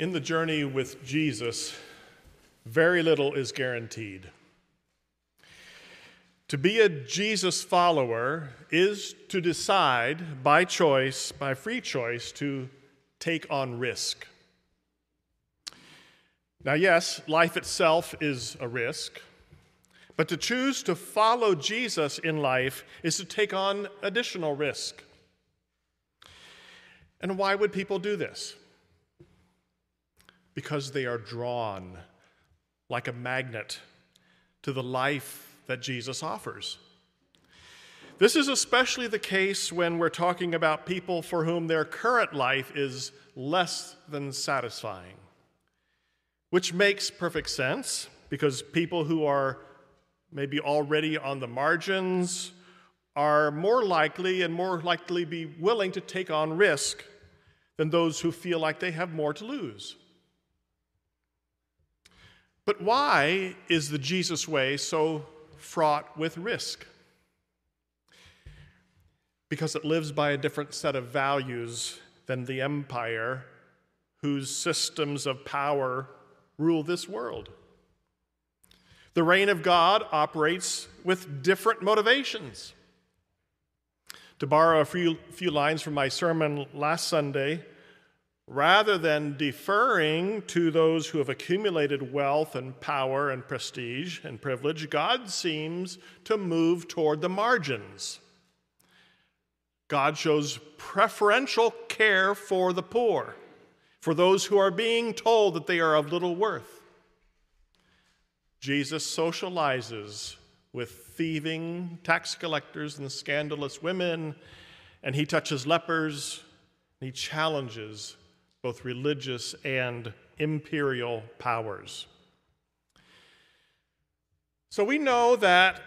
In the journey with Jesus, very little is guaranteed. To be a Jesus follower is to decide by choice, by free choice, to take on risk. Now, yes, life itself is a risk, but to choose to follow Jesus in life is to take on additional risk. And why would people do this? Because they are drawn like a magnet to the life that Jesus offers. This is especially the case when we're talking about people for whom their current life is less than satisfying, which makes perfect sense because people who are maybe already on the margins are more likely and more likely be willing to take on risk than those who feel like they have more to lose. But why is the Jesus way so fraught with risk? Because it lives by a different set of values than the empire whose systems of power rule this world. The reign of God operates with different motivations. To borrow a few, few lines from my sermon last Sunday, rather than deferring to those who have accumulated wealth and power and prestige and privilege, God seems to move toward the margins. God shows preferential care for the poor, for those who are being told that they are of little worth. Jesus socializes with thieving tax collectors and scandalous women, and he touches lepers, and he challenges both religious and imperial powers. So we know that,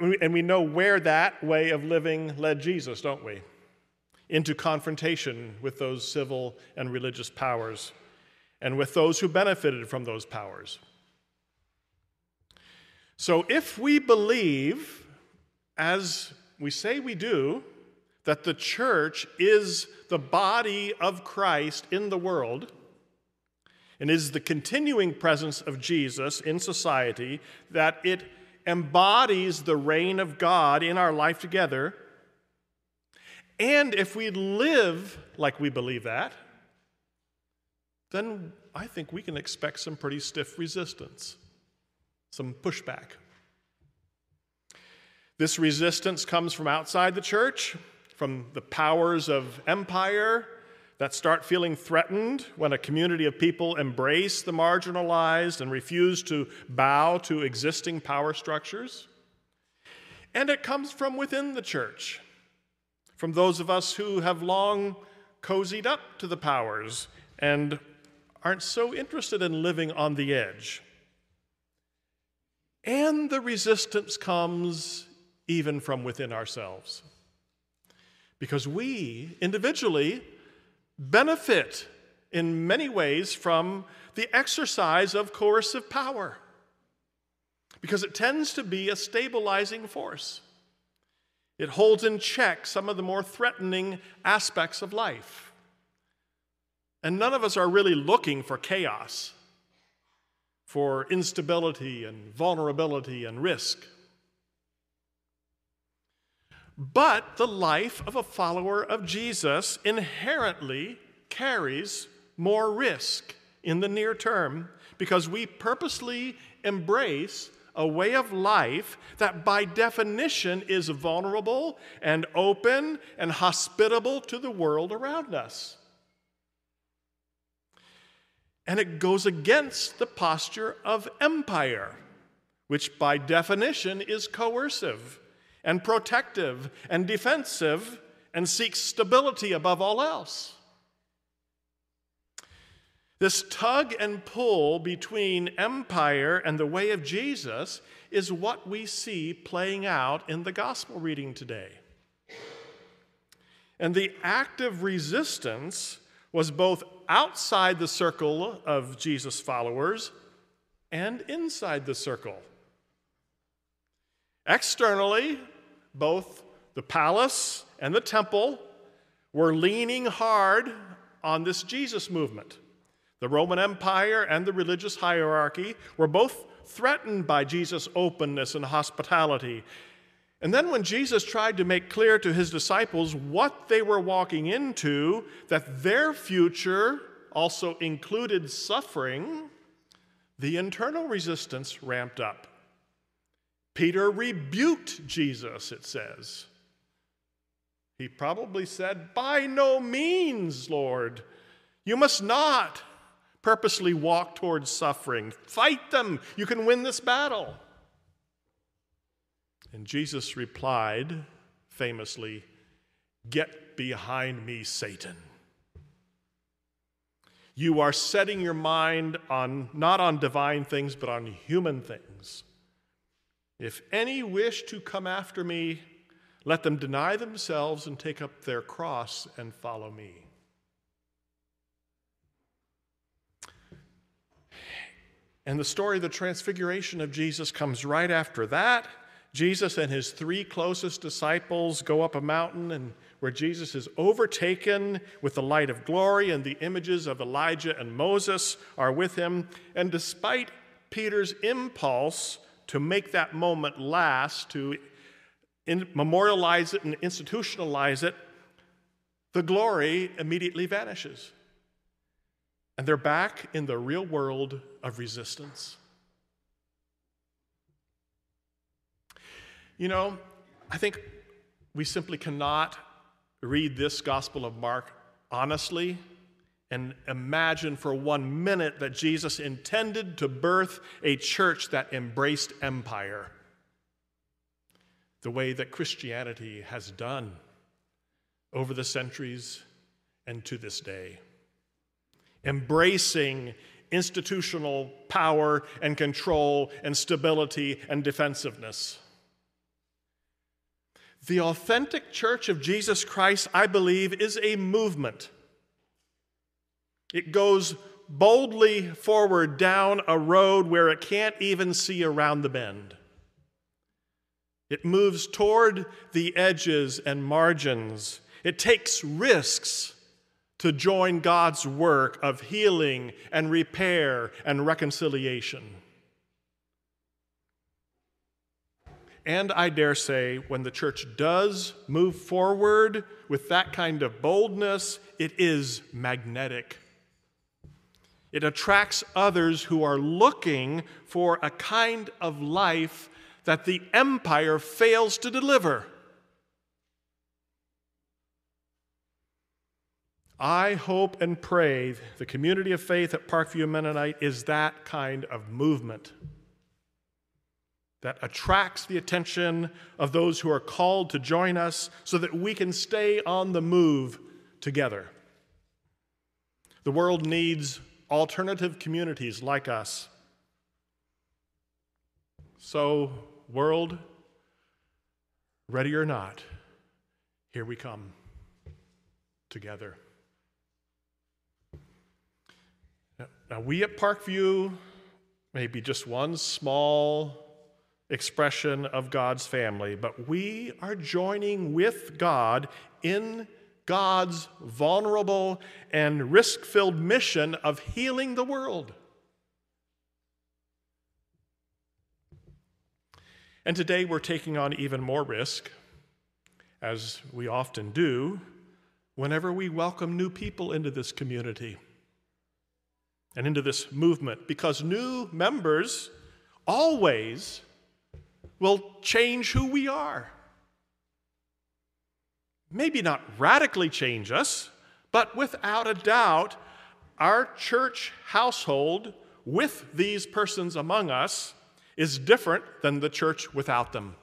and we know where that way of living led Jesus, don't we? Into confrontation with those civil and religious powers and with those who benefited from those powers. So if we believe, as we say we do, that the church is the body of Christ in the world and is the continuing presence of Jesus in society, that it embodies the reign of God in our life together. And if we live like we believe that, then I think we can expect some pretty stiff resistance some pushback. This resistance comes from outside the church, from the powers of empire that start feeling threatened when a community of people embrace the marginalized and refuse to bow to existing power structures. And it comes from within the church, from those of us who have long cozied up to the powers and aren't so interested in living on the edge. And the resistance comes even from within ourselves. Because we individually benefit in many ways from the exercise of coercive power. Because it tends to be a stabilizing force. It holds in check some of the more threatening aspects of life. And none of us are really looking for chaos for instability and vulnerability and risk. But the life of a follower of Jesus inherently carries more risk in the near term because we purposely embrace a way of life that by definition is vulnerable and open and hospitable to the world around us. And it goes against the posture of empire, which by definition is coercive and protective and defensive and seeks stability above all else. This tug and pull between empire and the way of Jesus is what we see playing out in the gospel reading today. And the active resistance was both outside the circle of Jesus' followers and inside the circle. Externally, both the palace and the temple were leaning hard on this Jesus movement. The Roman Empire and the religious hierarchy were both threatened by Jesus' openness and hospitality. And then, when Jesus tried to make clear to his disciples what they were walking into, that their future also included suffering, the internal resistance ramped up. Peter rebuked Jesus, it says. He probably said, By no means, Lord. You must not purposely walk towards suffering. Fight them. You can win this battle. And Jesus replied famously, Get behind me, Satan. You are setting your mind on not on divine things, but on human things. If any wish to come after me, let them deny themselves and take up their cross and follow me. And the story of the transfiguration of Jesus comes right after that. Jesus and his three closest disciples go up a mountain and where Jesus is overtaken with the light of glory and the images of Elijah and Moses are with him. And despite Peter's impulse to make that moment last, to in, memorialize it and institutionalize it, the glory immediately vanishes. And they're back in the real world of resistance. You know, I think we simply cannot read this Gospel of Mark honestly and imagine for one minute that Jesus intended to birth a church that embraced empire the way that Christianity has done over the centuries and to this day. Embracing institutional power and control and stability and defensiveness. The authentic church of Jesus Christ, I believe, is a movement. It goes boldly forward down a road where it can't even see around the bend. It moves toward the edges and margins. It takes risks to join God's work of healing and repair and reconciliation. And I dare say, when the church does move forward with that kind of boldness, it is magnetic. It attracts others who are looking for a kind of life that the empire fails to deliver. I hope and pray the community of faith at Parkview Mennonite is that kind of movement that attracts the attention of those who are called to join us so that we can stay on the move together. The world needs alternative communities like us. So, world, ready or not, here we come together. Now, we at Parkview may be just one small expression of God's family, but we are joining with God in God's vulnerable and risk filled mission of healing the world. And today we're taking on even more risk, as we often do, whenever we welcome new people into this community and into this movement, because new members always will change who we are. Maybe not radically change us, but without a doubt, our church household with these persons among us is different than the church without them.